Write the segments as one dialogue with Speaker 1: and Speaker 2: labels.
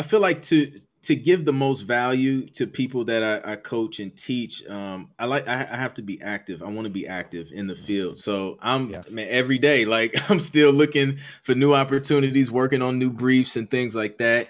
Speaker 1: I feel like to to give the most value to people that I, I coach and teach, um, I like I, I, have to be active. I want to be active in the field. So I'm yeah. man, every day, like I'm still looking for new opportunities, working on new briefs and things like that.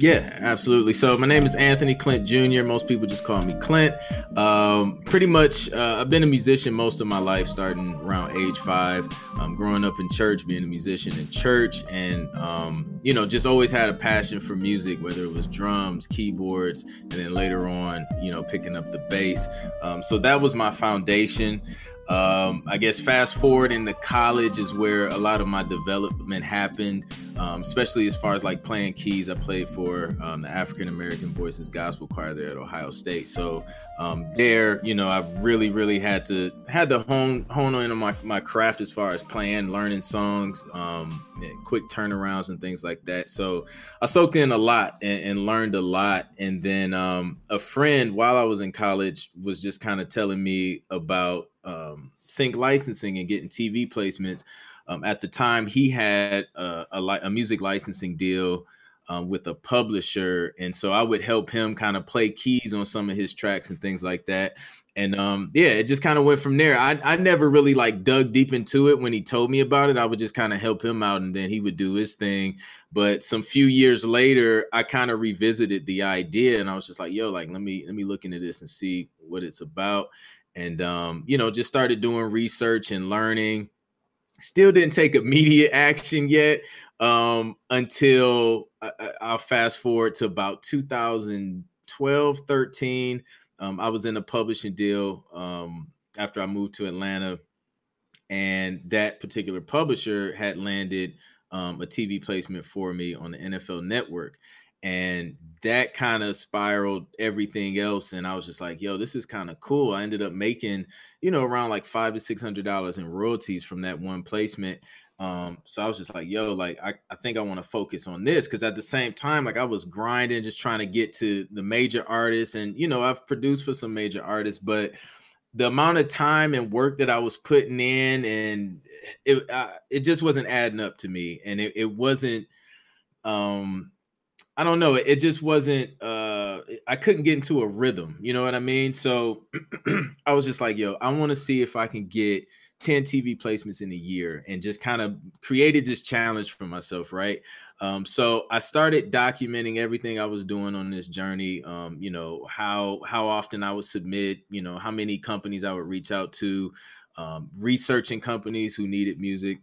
Speaker 1: Yeah, absolutely. So my name is Anthony Clint Jr. Most people just call me Clint. Um, pretty much, uh, I've been a musician most of my life, starting around age five. Um, growing up in church, being a musician in church, and um, you know, just always had a passion for music, whether it was drums, keyboards, and then later on, you know, picking up the bass. Um, so that was my foundation. Um, I guess fast forward into college is where a lot of my development happened, um, especially as far as like playing keys. I played for um, the African American Voices Gospel Choir there at Ohio State. So um, there, you know, I've really, really had to had to hone hone in on my, my craft as far as playing, learning songs, um, quick turnarounds and things like that. So I soaked in a lot and, and learned a lot. And then um, a friend while I was in college was just kind of telling me about um, sync licensing and getting TV placements. Um, at the time, he had a, a, a music licensing deal um, with a publisher, and so I would help him kind of play keys on some of his tracks and things like that. And um, yeah, it just kind of went from there. I, I never really like dug deep into it when he told me about it. I would just kind of help him out, and then he would do his thing. But some few years later, I kind of revisited the idea, and I was just like, "Yo, like let me let me look into this and see what it's about." and um, you know just started doing research and learning still didn't take immediate action yet um, until I, will fast forward to about 2012 13 um, i was in a publishing deal um, after i moved to atlanta and that particular publisher had landed um, a tv placement for me on the nfl network and that kind of spiraled everything else and i was just like yo this is kind of cool. I ended up making you know around like five to six hundred dollars in royalties from that one placement um so i was just like yo like i, I think i want to focus on this. Because at the same time like i was grinding just trying to get to the major artists and you know i've produced for some major artists but the amount of time and work that i was putting in and it it just wasn't adding up to me and it, it wasn't um I don't know. It just wasn't. Uh, I couldn't get into a rhythm. You know what I mean? So I was just like, yo, I want to see if I can get 10 TV placements in a year and just kind of created this challenge for myself, right? Um, so I started documenting everything I was doing on this journey. Um, you know, how how often I would submit, you know, how many companies I would reach out to, um, researching companies who needed music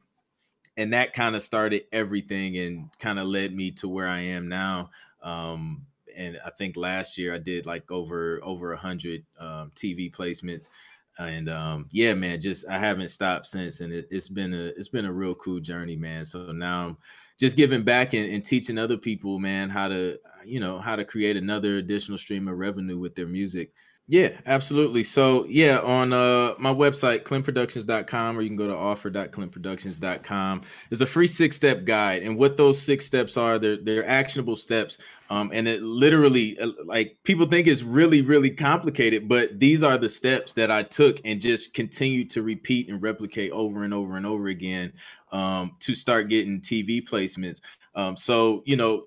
Speaker 1: and that kind of started everything and kind of led me to where I am now. Um, and I think last year I did like over over a hundred um, TV placements, and um, yeah, man, just I haven't stopped since, and it, has been a it's been a real cool journey, man. So now I'm just giving back and, and teaching other people, man, how to you know how to create another additional stream of revenue with their music. Yeah, absolutely. So yeah, on uh, my website, clintproductions.com, or you can go to offer.clintproductions.com. There's a free six-step guide. And what those six steps are, they're they're actionable steps. Um, and it literally uh, like people think it's really, really complicated, but these are the steps that I took and just continue to repeat and replicate over and over and over again um, to start getting TV placements. Um, so, you know,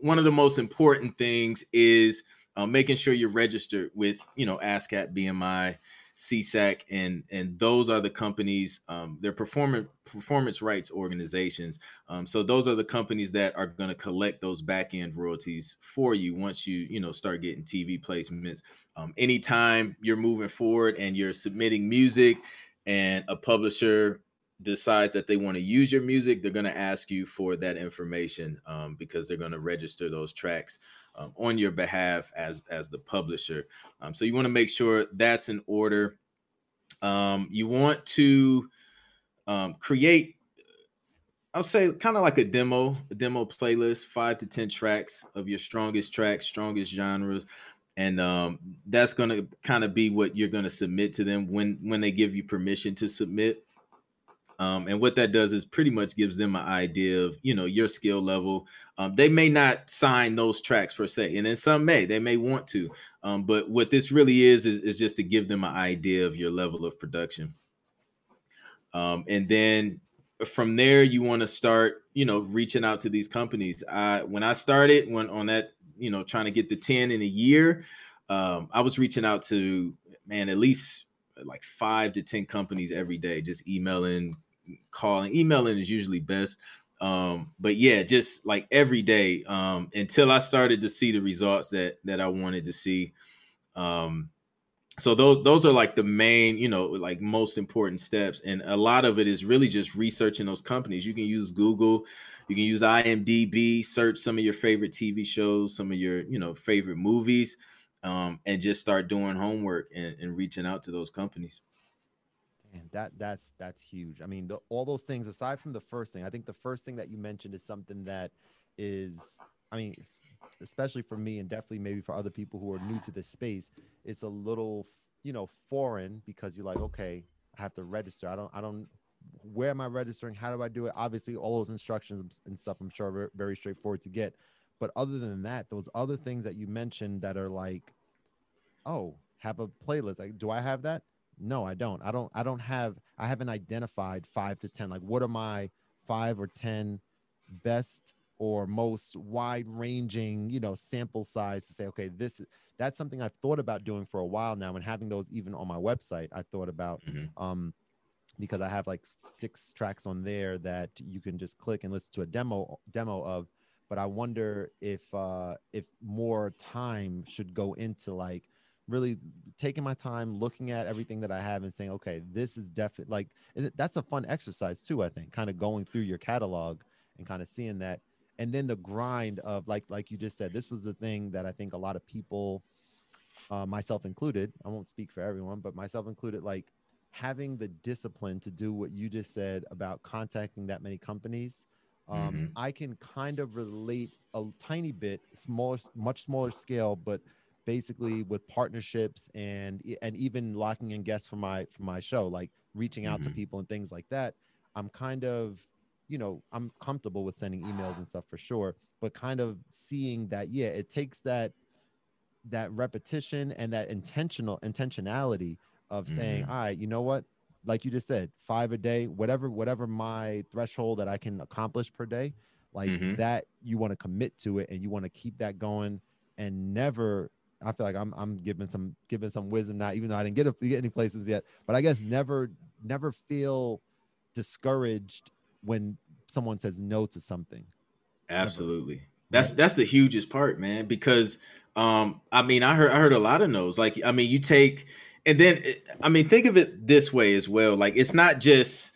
Speaker 1: one of the most important things is – uh, making sure you're registered with you know ASCAP, BMI, SESAC, and and those are the companies. Um, they're performance performance rights organizations. Um, so those are the companies that are going to collect those back end royalties for you once you you know start getting TV placements. Um, anytime you're moving forward and you're submitting music, and a publisher decides that they want to use your music, they're going to ask you for that information um, because they're going to register those tracks um, on your behalf as as the publisher. Um, so you want to make sure that's in order. Um, you want to um, create, I'll say, kind of like a demo, a demo playlist, five to ten tracks of your strongest tracks, strongest genres, and um, that's going to kind of be what you're going to submit to them when when they give you permission to submit. Um, and what that does is pretty much gives them an idea of you know your skill level. Um, they may not sign those tracks per se, and then some may. They may want to, um, but what this really is, is is just to give them an idea of your level of production. Um, and then from there, you want to start, you know, reaching out to these companies. I when I started, when on that, you know, trying to get the ten in a year, um, I was reaching out to man at least like five to ten companies every day, just emailing, calling. Emailing is usually best. Um, but yeah, just like every day um, until I started to see the results that that I wanted to see. Um, so those those are like the main, you know, like most important steps, and a lot of it is really just researching those companies. You can use Google, you can use IMDb, search some of your favorite TV shows, some of your you know favorite movies, um, and just start doing homework and, and reaching out to those companies.
Speaker 2: And that that's that's huge. I mean, the, all those things aside from the first thing, I think the first thing that you mentioned is something that is, I mean, especially for me and definitely maybe for other people who are new to this space, it's a little, you know, foreign because you're like, okay, I have to register. I don't, I don't. Where am I registering? How do I do it? Obviously, all those instructions and stuff, I'm sure, are very straightforward to get. But other than that, those other things that you mentioned that are like, oh, have a playlist. Like, do I have that? No i don't i don't i don't have i haven't identified five to ten like what are my five or ten best or most wide ranging you know sample size to say okay this that's something i've thought about doing for a while now and having those even on my website i thought about mm-hmm. um because i have like six tracks on there that you can just click and listen to a demo demo of but i wonder if uh if more time should go into like really taking my time looking at everything that I have and saying, okay, this is definitely like that's a fun exercise too. I think kind of going through your catalog and kind of seeing that, and then the grind of like like you just said, this was the thing that I think a lot of people, uh, myself included, I won't speak for everyone, but myself included, like having the discipline to do what you just said about contacting that many companies. Um, mm-hmm. I can kind of relate a tiny bit, smaller, much smaller scale, but basically with partnerships and and even locking in guests for my for my show like reaching out mm-hmm. to people and things like that i'm kind of you know i'm comfortable with sending emails and stuff for sure but kind of seeing that yeah it takes that that repetition and that intentional intentionality of saying mm-hmm. all right you know what like you just said five a day whatever whatever my threshold that i can accomplish per day like mm-hmm. that you want to commit to it and you want to keep that going and never I feel like I'm I'm giving some giving some wisdom now, even though I didn't get, a, get any places yet. But I guess never never feel discouraged when someone says no to something.
Speaker 1: Absolutely. Never. That's that's the hugest part, man. Because um, I mean, I heard I heard a lot of no's. Like, I mean, you take and then I mean, think of it this way as well. Like, it's not just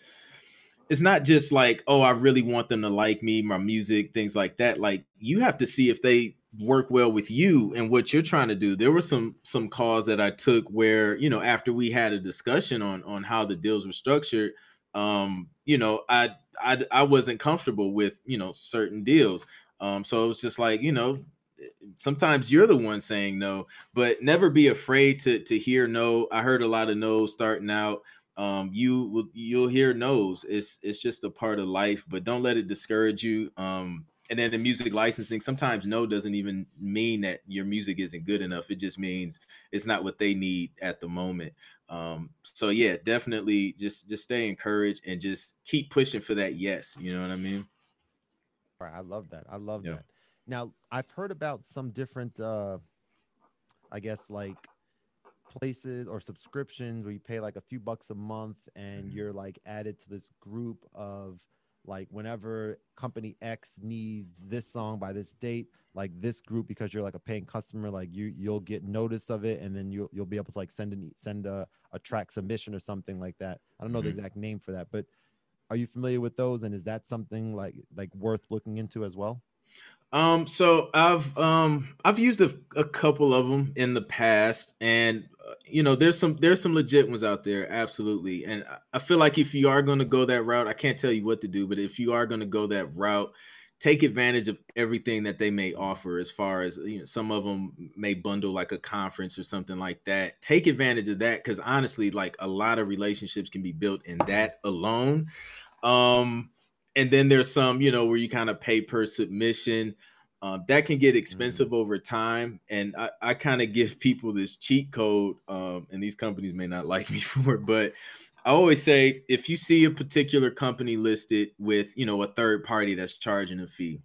Speaker 1: it's not just like, oh, I really want them to like me, my music, things like that. Like, you have to see if they work well with you and what you're trying to do. There were some some calls that I took where, you know, after we had a discussion on on how the deals were structured, um, you know, I I I wasn't comfortable with, you know, certain deals. Um, so it was just like, you know, sometimes you're the one saying no, but never be afraid to to hear no. I heard a lot of no's starting out. Um, you will you'll hear no's. It's it's just a part of life, but don't let it discourage you. Um, and then the music licensing sometimes no doesn't even mean that your music isn't good enough it just means it's not what they need at the moment um, so yeah definitely just just stay encouraged and just keep pushing for that yes you know what i mean
Speaker 2: right i love that i love yeah. that now i've heard about some different uh i guess like places or subscriptions where you pay like a few bucks a month and mm-hmm. you're like added to this group of like whenever company X needs this song by this date, like this group, because you're like a paying customer, like you you'll get notice of it, and then you'll you'll be able to like send an send a, a track submission or something like that. I don't know mm-hmm. the exact name for that, but are you familiar with those? And is that something like like worth looking into as well?
Speaker 1: Um, so I've um I've used a, a couple of them in the past, and you know there's some there's some legit ones out there, absolutely. And I feel like if you are going to go that route, I can't tell you what to do, but if you are going to go that route, take advantage of everything that they may offer as far as you know some of them may bundle like a conference or something like that. Take advantage of that because honestly like a lot of relationships can be built in that alone. Um and then there's some you know where you kind of pay per submission um, that can get mm-hmm. expensive mm-hmm. over time and i, I kind of give people this cheat code um, and these companies may not like me for it but I always say if you see a particular company listed with, you know, a third party that's charging a fee,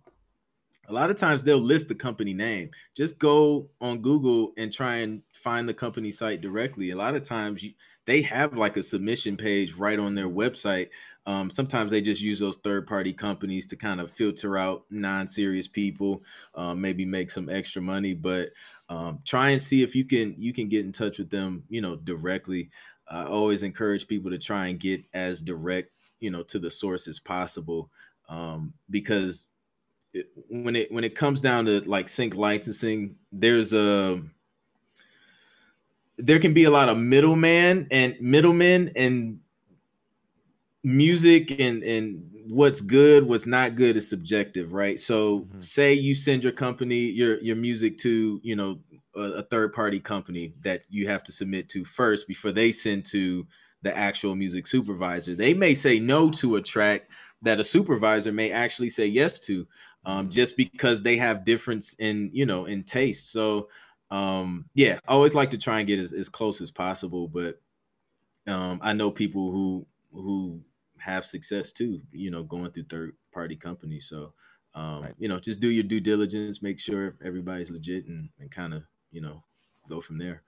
Speaker 1: a lot of times they'll list the company name. Just go on Google and try and find the company site directly. A lot of times you, they have like a submission page right on their website. Um, sometimes they just use those third party companies to kind of filter out non serious people, um, maybe make some extra money. But um, try and see if you can you can get in touch with them, you know, directly. I always encourage people to try and get as direct, you know, to the source as possible, um, because it, when it when it comes down to like sync licensing, there's a there can be a lot of middleman and middlemen and music and and what's good what's not good is subjective right so mm-hmm. say you send your company your your music to you know a, a third party company that you have to submit to first before they send to the actual music supervisor. They may say no to a track that a supervisor may actually say yes to, um, just because they have difference in you know in taste. So um, yeah, I always like to try and get as, as close as possible, but um, I know people who who have success too, you know, going through third party companies. So um, right. you know, just do your due diligence, make sure everybody's legit and, and kind of you know, go from there.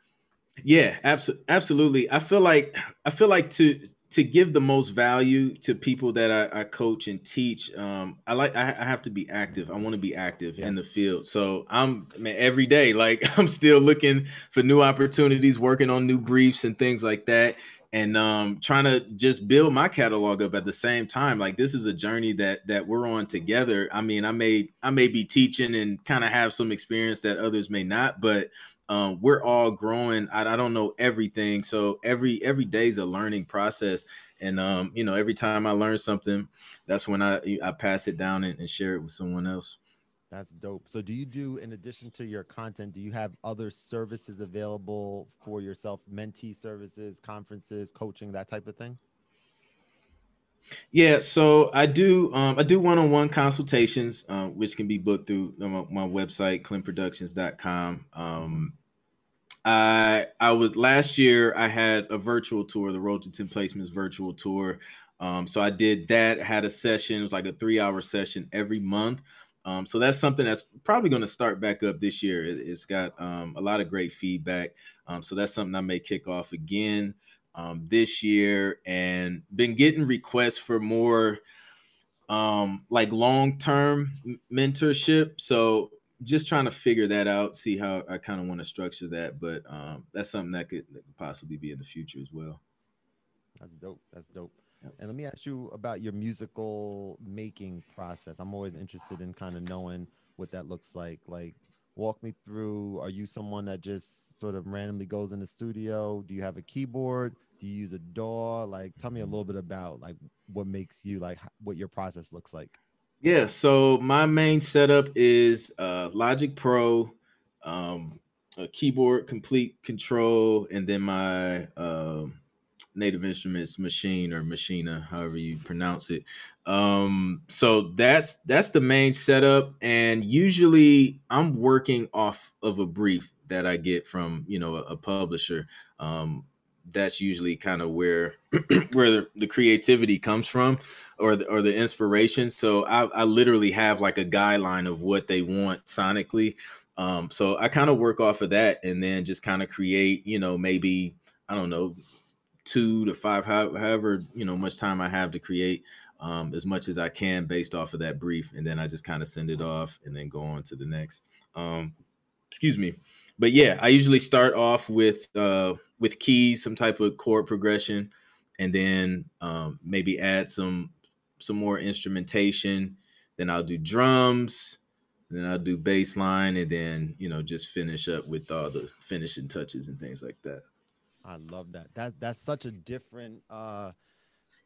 Speaker 1: Yeah, absolutely. Absolutely. I feel like I feel like to to give the most value to people that I, I coach and teach. Um, I like I, I, have to be active. I want to be active yeah. in the field. So I'm man, every day like I'm still looking for new opportunities, working on new briefs and things like that and um, trying to just build my catalog up at the same time. Like this is a journey that that we're on together. I mean, I may I may be teaching and kind of have some experience that others may not, but um, we're all growing. I, I, don't know everything, so every every day is a learning process. And um, you know, every time I learn something, that's when I I pass it down and, and share it with someone else.
Speaker 2: That's dope. So, do you do, in addition to your content, do you have other services available for yourself? Mentee services, conferences, coaching, that type of thing.
Speaker 1: Yeah, so I do. Um, I do one-on-one consultations, uh, which can be booked through my, my website, clintproductions.com. Um, I I was last year. I had a virtual tour, the Road to Ten Placements virtual tour. Um, so I did that. Had a session. It was like a three-hour session every month. Um, so that's something that's probably going to start back up this year. It, has got um, a lot of great feedback. Um, so that's something I may kick off again um, this year and been getting requests for more um, like long term mentorship. So just trying to figure that out, see how I kind of want to structure that. But um, that's something that could, that could possibly be in the future as well.
Speaker 2: That's dope. That's dope. And let me ask you about your musical making process. I'm always interested in kind of knowing what that looks like. Like, walk me through. Are you someone that just sort of randomly goes in the studio? Do you have a keyboard? Do you use a DAW? Like, tell me a little bit about like what makes you like what your process looks like.
Speaker 1: Yeah. So my main setup is uh, Logic Pro, um, a keyboard, Komplete Kontrol, and then my um, Native Instruments Maschine or machina, however you pronounce it. Um, so that's that's the main setup, and usually I'm working off of a brief that I get from you know a, a publisher. Um, that's usually kind of where where the, the, creativity comes from or the, or the inspiration. So I, I literally have like a guideline of what they want sonically. Um, so I kind of work off of that and then just kind of create, you know, maybe I don't know, two to five, however you know much time I have to create um, as much as I can based off of that brief, and then I just kind of send it off and then go on to the next. Um, excuse me, but yeah, I usually start off with uh, with keys, some type of chord progression, and then um, maybe add some some more instrumentation. Then I'll do drums. Then I'll do bass line, and then you know just finish up with all the finishing touches and things like that.
Speaker 2: I love that. That that's such a different uh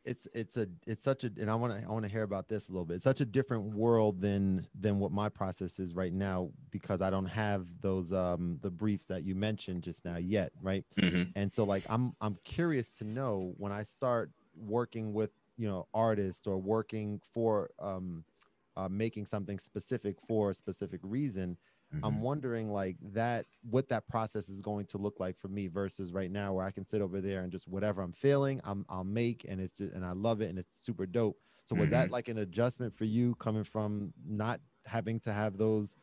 Speaker 2: it's it's a it's such a and I want to I want to hear about this a little bit. It's such a different world than than what my process is right now because I don't have those um the briefs that you mentioned just now yet, right? Mm-hmm. And so like I'm I'm curious to know when I start working with you know artists or working for um uh, making something specific for a specific reason Mm-hmm. I'm wondering like that what that process is going to look like for me versus right now where I can sit over there and just whatever I'm feeling, I'm I'll make and it's just, and I love it and it's super dope. So was mm-hmm. that like an adjustment for you coming from not having to have those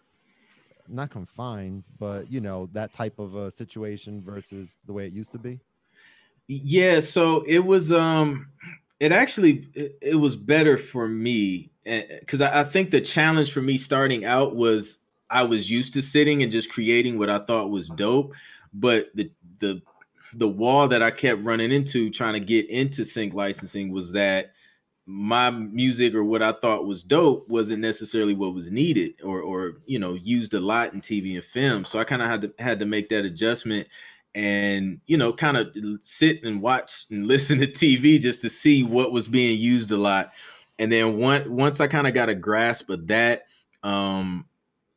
Speaker 2: not confined, but you know, that type of a situation versus the way it used to be?
Speaker 1: Yeah, so it was um it actually it, it was better for me because I, I think the challenge for me starting out was I was used to sitting and just creating what I thought was dope, but the the the wall that I kept running into trying to get into sync licensing was that my music or what I thought was dope wasn't necessarily what was needed or or you know used a lot in TV and film. So I kind of had to had to make that adjustment and you know kind of sit and watch and listen to TV just to see what was being used a lot. And then once once I kind of got a grasp of that, um,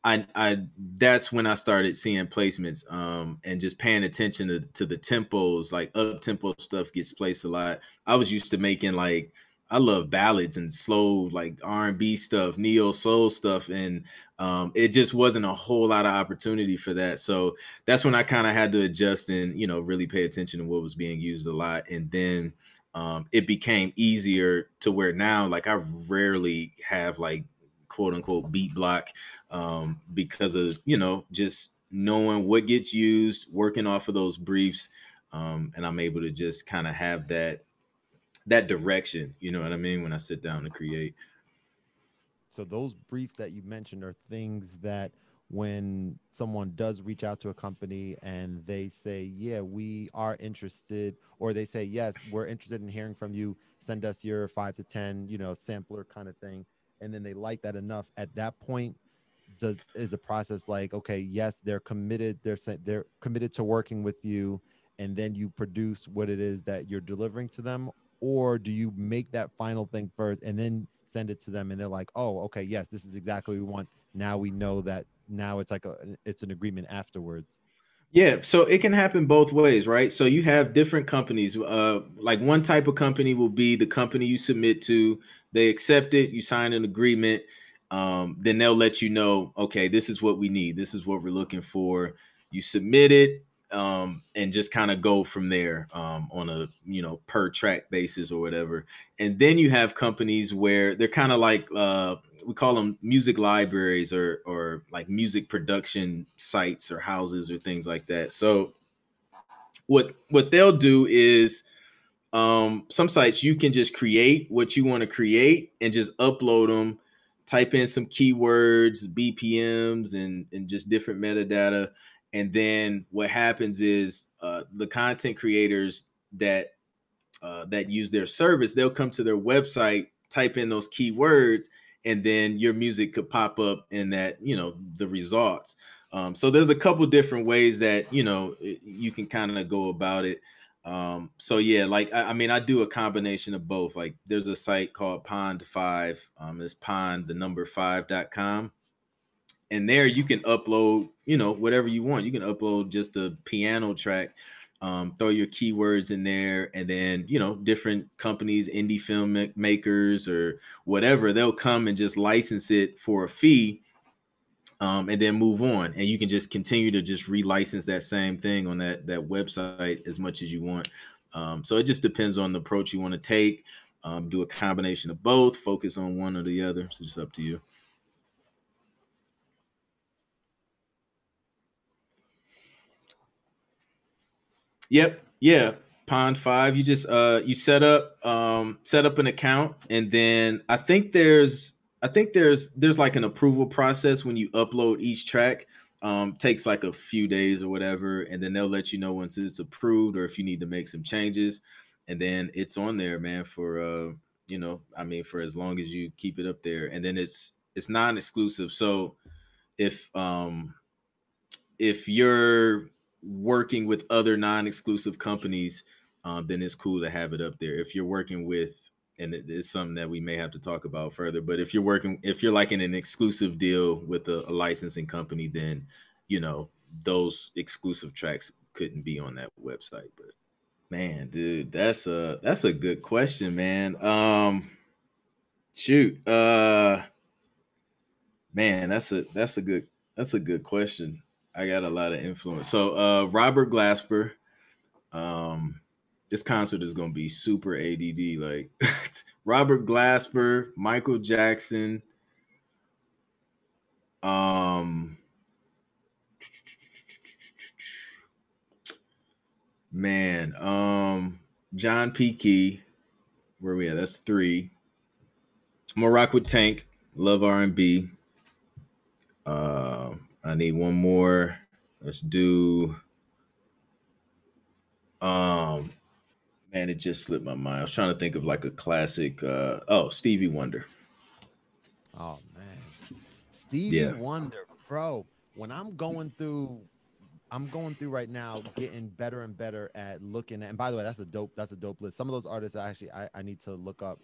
Speaker 1: I, I that's when I started seeing placements um, and just paying attention to, to the tempos, like up tempo stuff gets placed a lot. I was used to making like I love ballads and slow like R and B stuff, neo soul stuff, and um, it just wasn't a whole lot of opportunity for that. So that's when I kind of had to adjust and you know really pay attention to what was being used a lot, and then um, it became easier to where now like I rarely have like quote unquote beat block um, because of you know just knowing what gets used, working off of those briefs, um, and I'm able to just kind of have that that direction. You know what I mean when I sit down to create.
Speaker 2: So those briefs that you mentioned are things that when someone does reach out to a company and they say, "Yeah, we are interested," or they say, "Yes, we're interested in hearing from you. Send us your five to ten, you know, sampler kind of thing." And then they like that enough at that point does is a process like okay yes they're committed they're they're committed to working with you and then you produce what it is that you're delivering to them or do you make that final thing first and then send it to them and they're like oh okay yes this is exactly what we want now we know that now it's like a it's an agreement afterwards
Speaker 1: yeah, so it can happen both ways, right? So you have different companies. Uh, like one type of company will be the company you submit to. They accept it. You sign an agreement. Um, then they'll let you know, okay, this is what we need. This is what we're looking for. You submit it, um, and just kind of go from there um, on a you know per track basis or whatever. And then you have companies where they're kind of like uh, we call them music libraries or or like music production sites or houses or things like that. So what what they'll do is um, some sites you can just create what you want to create and just upload them type in some keywords bpms and and just different metadata. And then what happens is uh, the content creators that uh, that use their service they'll come to their website type in those keywords and then your music could pop up in that you know the results. Um, so there's a couple different ways that you know you can kind of go about it um, so yeah like I, I, mean i do a combination of both like there's a site called pond 5 um, it's pond the number 5.com and there you can upload you know whatever you want you can upload just a piano track um, throw your keywords in there and then you know different companies indie film makers or whatever they'll come and just license it for a fee um, and then move on and you can just continue to just relicense that same thing on that that website as much as you want um, so it just depends on the approach you want to take um, do a combination of both focus on one or the other so it's up to you Yep. Yeah. Pond five. You just uh you set up um set up an account and then I think there's I think there's there's like an approval process when you upload each track. Um, takes like a few days or whatever, and then they'll let you know once it's approved or if you need to make some changes, and then it's on there, man. For uh, you know, I mean, for as long as you keep it up there, and then it's it's non-exclusive. So if um if you're working with other non-exclusive companies, um, then it's cool to have it up there. If you're working with and it is something that we may have to talk about further. But if you're working, if you're like in an exclusive deal with a, a licensing company, then you know those exclusive tracks couldn't be on that website. But man, dude, that's a that's a good question, man. Um, shoot, uh, man, that's a that's a good that's a good question. I got a lot of influence. So, uh, Robert Glasper, um, this concert is gonna be super ADD. Like Robert Glasper, Michael Jackson, um, man, um, John P. Kee, where we at? That's three. I'm gonna rock with Tank. Love R and B. Uh, I need one more. Let's do. Um, man, it just slipped my mind. I was trying to think of like a classic. Uh, oh, Stevie Wonder.
Speaker 2: Oh man, Stevie yeah. Wonder, bro. When I'm going through, I'm going through right now, getting better and better at looking at. And by the way, that's a dope. That's a dope list. Some of those artists, I actually, I, I need to look up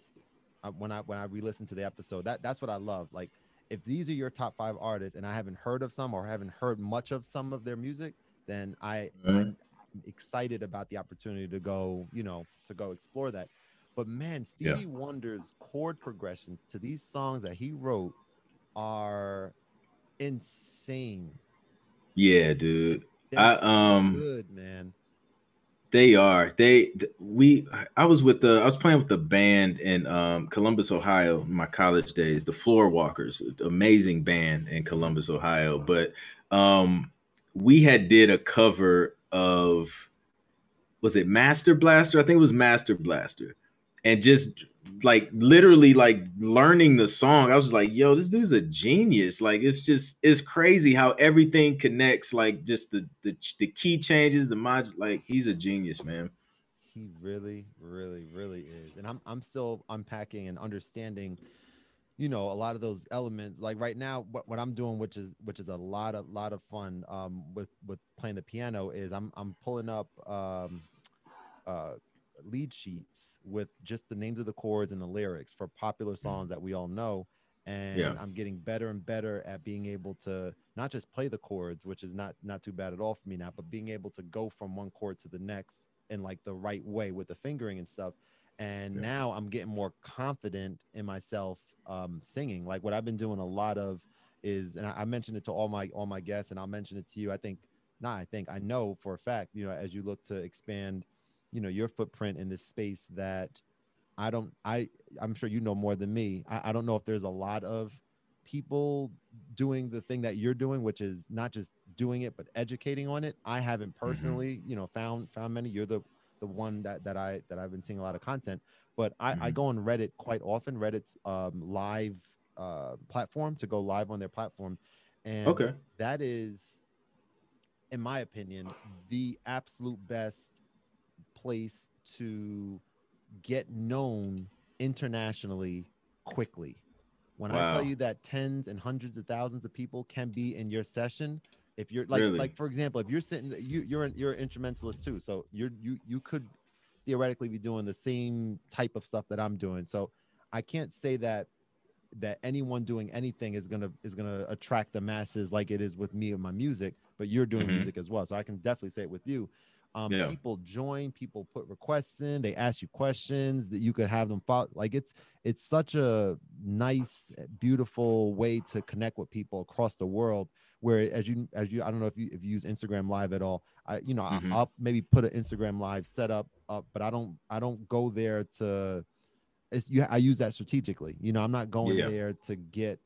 Speaker 2: uh, when I when I re-listen to the episode. That that's what I love. Like, if these are your top five artists, and I haven't heard of some or haven't heard much of some of their music, then I, mm-hmm excited about the opportunity to go, you know, to go explore that. But man, Stevie yeah. Wonder's chord progressions to these songs that he wrote are insane.
Speaker 1: Yeah, dude. They're I um
Speaker 2: good, man.
Speaker 1: They are. They we I was with the I was playing with the band in um, Columbus, Ohio, in my college days, the Floorwalkers, amazing band in Columbus, Ohio. But um we had did a cover of was it Master Blaster? I think it was Master Blaster. And just like literally like learning the song, I was like, yo, this dude's a genius. Like it's just it's crazy how everything connects, like just the the, the key changes, the mod like he's a genius, man.
Speaker 2: He really, really, really is. And I'm I'm still unpacking and understanding you know a lot of those elements like right now what, what i'm doing which is which is a lot of lot of fun um with with playing the piano is i'm i'm pulling up um uh lead sheets with just the names of the chords and the lyrics for popular mm. songs that we all know and yeah. i'm getting better and better at being able to not just play the chords which is not not too bad at all for me now but being able to go from one chord to the next in like the right way with the fingering and stuff and yeah. now i'm getting more confident in myself um, singing. Like what I've been doing a lot of is, and I, I mentioned it to all my all my guests, and I'll mention it to you. I think, not I think I know for a fact. You know, as you look to expand, you know, your footprint in this space that I don't. I I'm sure you know more than me. I, I don't know if there's a lot of people doing the thing that you're doing, which is not just doing it but educating on it. I haven't mm-hmm. personally, mm-hmm. you know, found found many. You're the the one that that I that I've been seeing a lot of content. But I, mm-hmm. I go on Reddit quite often. Reddit's um, live uh, platform to go live on their platform, and okay. that is, in my opinion, the absolute best place to get known internationally quickly. When wow. I tell you that tens and hundreds of thousands of people can be in your session, if you're like, really? like for example, if you're sitting, you you're an, you're an instrumentalist too, so you're you you could theoretically be doing the same type of stuff that I'm doing. So I can't say that that anyone doing anything is gonna is gonna attract the masses like it is with me and my music. But you're doing mm-hmm. music as well, so I can definitely say it with you. Um, yeah. People join, people put requests in, they ask you questions that you could have them follow. Like it's it's such a nice, beautiful way to connect with people across the world where as you as you I don't know if you if you use Instagram live at all. I you know mm-hmm. I'll maybe put an Instagram live setup up, but I don't I don't go there to it's you I use that strategically. You know, I'm not going yeah. there to get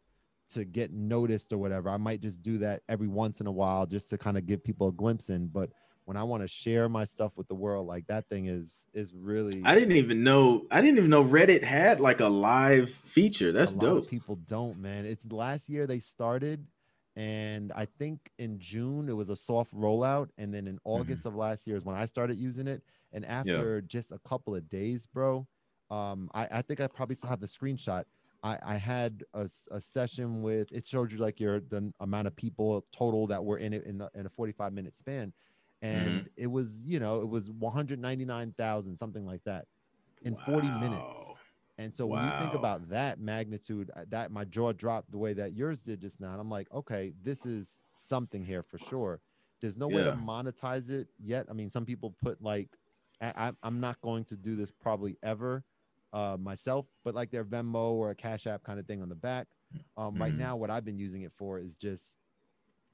Speaker 2: to get noticed or whatever. I might just do that every once in a while just to kind of give people a glimpse in, but when I want to share my stuff with the world, like that thing is is really.
Speaker 1: I didn't even know. I didn't even know Reddit had like a live feature. That's dope.
Speaker 2: people don't, man. It's last year they started, and I think in June it was a soft rollout, and then in mm-hmm. August mm-hmm. of last year is when I started using it. And after yeah. just a couple of days, bro, um, I, I think I probably still have the screenshot. I, I had a, a session with it showed you like your the amount of people total that were in it in a, in a 45 minute span and mm-hmm. it was you know it was 199,000 something like that in wow. 40 minutes And so when you think about that magnitude, uh, that my jaw dropped the way that yours did just now. And I'm like, okay, this is something here for sure. There's no yeah. way to monetize it yet. I mean, some people put like, I, am not going to do this probably ever uh, myself, but like their Venmo or a Cash App kind of thing on the back. Um, mm-hmm. Right now, what I've been using it for is just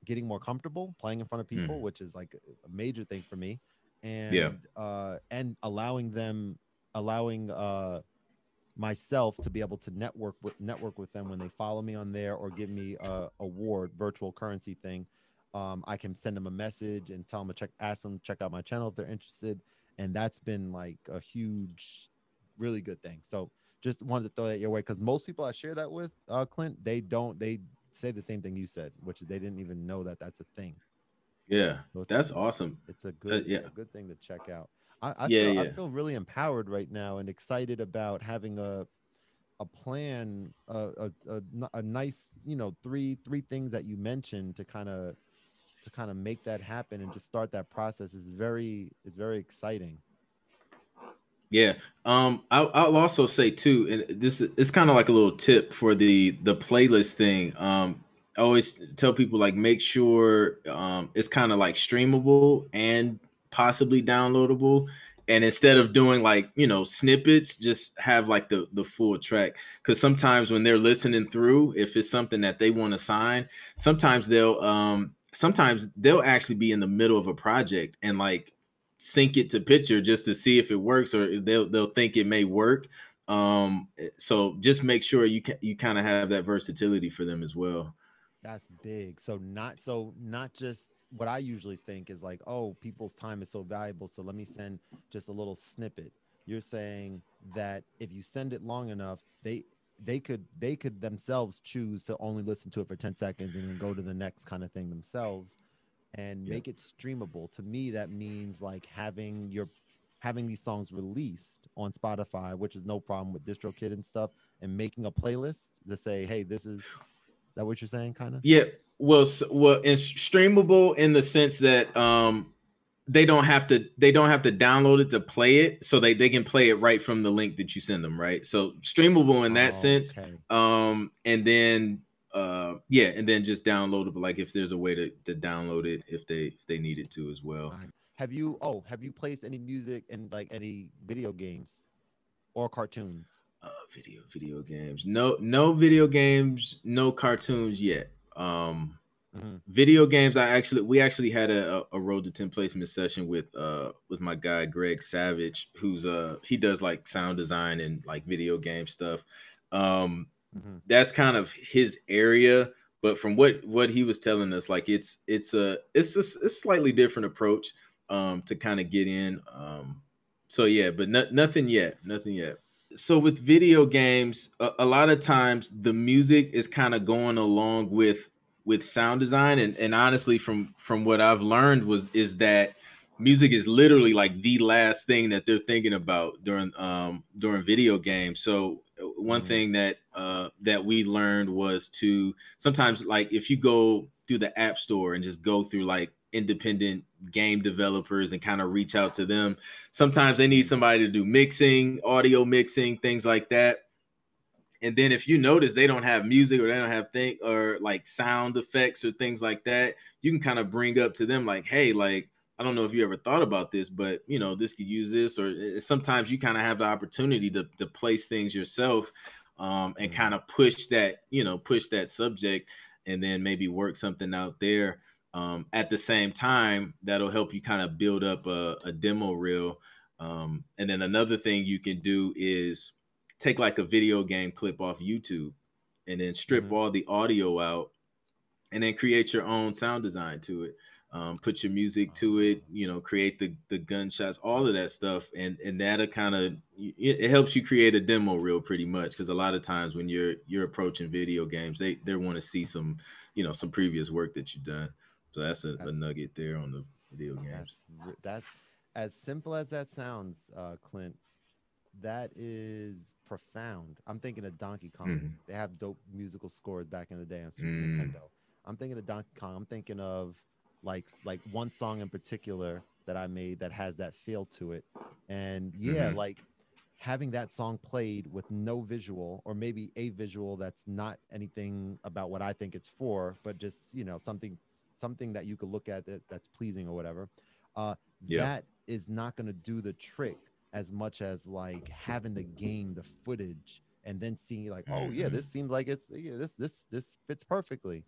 Speaker 2: getting more comfortable playing in front of people, mm-hmm. which is like a major thing for me, and yeah. uh, and allowing them, allowing uh, myself to be able to network with network with them when they follow me on there or give me a award virtual currency thing. Um, I can send them a message and tell them to check, ask them to check out my channel if they're interested, and that's been like a huge, really good thing. So just wanted to throw that your way because most people I share that with, uh, Clint, they don't they say the same thing you said, which they didn't even know that that's a thing.
Speaker 1: Yeah, so that's a, awesome.
Speaker 2: It's a good, uh, yeah. a good thing to check out. I, I yeah, feel, yeah. I feel really empowered right now and excited about having a a plan, a, a, a, a nice, you know, three three things that you mentioned to kind of to kind of make that happen and just start that process is very is very exciting.
Speaker 1: Yeah. Um, I'll, I'll also say too, and this is kind of like a little tip for the the playlist thing. Um, I always tell people like make sure um, it's kind of like streamable and possibly downloadable. And instead of doing like you know snippets, just have like the the full track. Because sometimes when they're listening through, if it's something that they want to sign, sometimes they'll um sometimes they'll actually be in the middle of a project and like sync it to picture just to see if it works or they'll they'll think it may work. Um, so just make sure you you kind of have that versatility for them as well.
Speaker 2: That's big. So not so not just what I usually think is like, oh, people's time is so valuable, so let me send just a little snippet. You're saying that if you send it long enough, they they could they could themselves choose to only listen to it for 10 seconds and then go to the next kind of thing themselves and yep. make it streamable. To me, that means like having your having these songs released on Spotify, which is no problem with DistroKid and stuff, and making a playlist to say, hey, this is that what you're saying, kind of?
Speaker 1: Yeah. Well, well, it's streamable in the sense that um they don't have to they don't have to download it to play it so they, they can play it right from the link that you send them right so streamable in that oh, sense okay. um and then uh yeah and then just downloadable like if there's a way to, to download it if they if they needed to as well.
Speaker 2: Have you oh have you placed any music in like any video games or cartoons?
Speaker 1: Uh video video games. No no video games no cartoons yet. Um mm-hmm. video games i actually we actually had a, a road to 10 placement session with uh with my guy greg savage who's uh he does like sound design and like video game stuff. Um Mm-hmm. That's kind of his area. But from what what he was telling us, like it's it's a it's a, it's a slightly different approach um, to kind of get in. Um, so yeah, but no, nothing yet, nothing yet. So with video games, a, a lot of times the music is kind of going along with with sound design, and, and honestly, from from what I've learned was is that music is literally like the last thing that they're thinking about during um during video games. So one mm-hmm. thing that uh, that we learned was to sometimes like if you go through the app store and just go through like independent game developers and kind of reach out to them sometimes they need somebody to do mixing audio mixing things like that and then if you notice they don't have music or they don't have thing or like sound effects or things like that you can kind of bring up to them like hey like I don't know if you ever thought about this, but you know, this could use this, or eh, sometimes you kind of have the opportunity to to place things yourself, um, and mm-hmm. kind of push that, you know, push that subject, and then maybe work something out there. Um, at the same time, that'll help you kind of build up a, a demo reel. Um, and then another thing you can do is take like a video game clip off YouTube, and then strip mm-hmm. all the audio out, and then create your own sound design to it um, put your music to it, you know, create the the gunshots, all of that stuff, and and that'll kind of it helps you create a demo reel pretty much because a lot of times when you're you're approaching video games, they they want to see some, you know, some previous work that you've done. So that's a, that's, a nugget there on the video games.
Speaker 2: That's, that's as simple as that sounds, uh, Clint. That is profound. I'm thinking of Donkey Kong. Mm-hmm. They have dope musical scores back in the day on Super mm-hmm. Nintendo. I'm thinking of Donkey Kong. I'm thinking of like like one song in particular that I made that has that feel to it. And yeah, mm-hmm. like having that song played with no visual or maybe a visual that's not anything about what I think it's for, but just you know something something that you could look at that, that's pleasing or whatever. Uh, yeah. That is not going to do the trick as much as like having the game, the footage, and then seeing like, oh yeah, mm-hmm. this seems like it's yeah, this this this fits perfectly.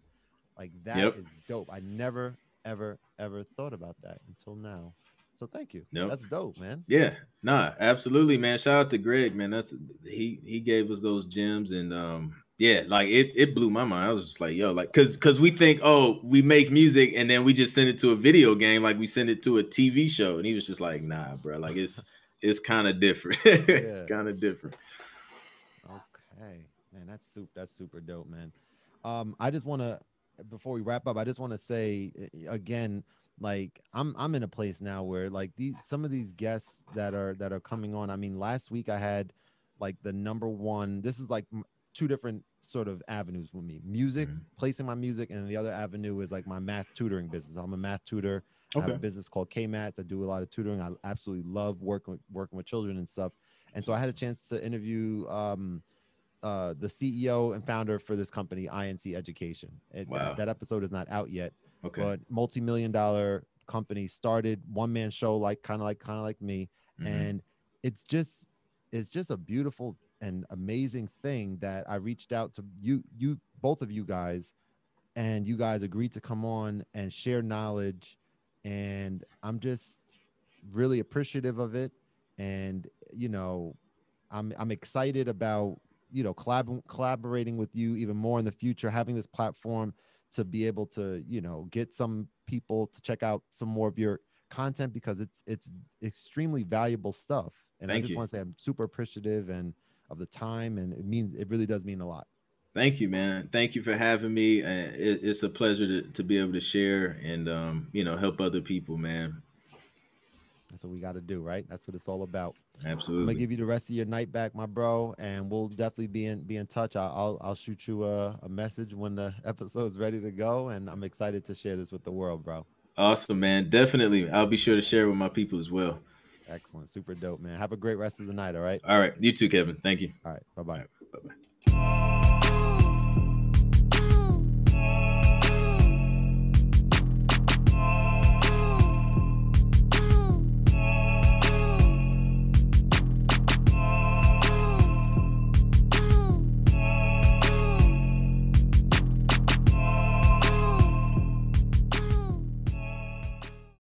Speaker 2: Like that yep. is dope. I never ever ever thought about that until now. So thank you. Yep. That's dope, man.
Speaker 1: Yeah, nah, absolutely, man. Shout out to Greg, man. That's he he gave us those gems and um yeah, like it it blew my mind. I was just like, yo, like cause cause we think, oh, we make music and then we just send it to a video game, like we send it to a TV show. And he was just like, nah, bro, like it's it's kind of different. it's kind of different.
Speaker 2: Okay. Man, that's super that's super dope, man. Um, I just wanna before we wrap up, I just want to say again, like I'm I'm in a place now where like these some of these guests that are that are coming on. I mean, last week I had like the number one. This is like two different sort of avenues with me: music, mm-hmm. placing my music, and the other avenue is like my math tutoring business. I'm a math tutor. Okay. I have a business called K Mats. I do a lot of tutoring. I absolutely love working with, working with children and stuff. And so I had a chance to interview um, uh, the CEO and founder for this company, INC Education. It, wow. that, episode is not out yet. Okay. But multi-million dollar company started one man show like kind of like kind of like me, mm-hmm. and it's just it's just a beautiful and amazing thing that I reached out to you you both of you guys, and you guys agreed to come on and share knowledge, and I'm just really appreciative of it, and you know, I'm I'm excited about you know collab- collaborating with you even more in the future having this platform to be able to you know get some people to check out some more of your content because it's it's extremely valuable stuff and Thank i just you. want to say i'm super appreciative and of the time and it means it really does mean a lot
Speaker 1: Thank you, man. Thank you for having me. Uh, it, it's a pleasure to, to be able to share and um, you know help other people, man.
Speaker 2: That's what we got to do, right? That's what it's all about.
Speaker 1: Absolutely.
Speaker 2: I'm gonna give you the rest of your night back, my bro, and we'll definitely be in be in touch. I'll I'll, I'll shoot you a, a message when the episode's ready to go, and I'm excited to share this with the world, bro.
Speaker 1: Awesome, man. Definitely, I'll be sure to share with my people as well.
Speaker 2: Excellent, super dope, man. Have a great rest of the night. All right.
Speaker 1: All right. You too, Kevin. Thank you.
Speaker 2: All right. Bye bye.
Speaker 1: Bye bye.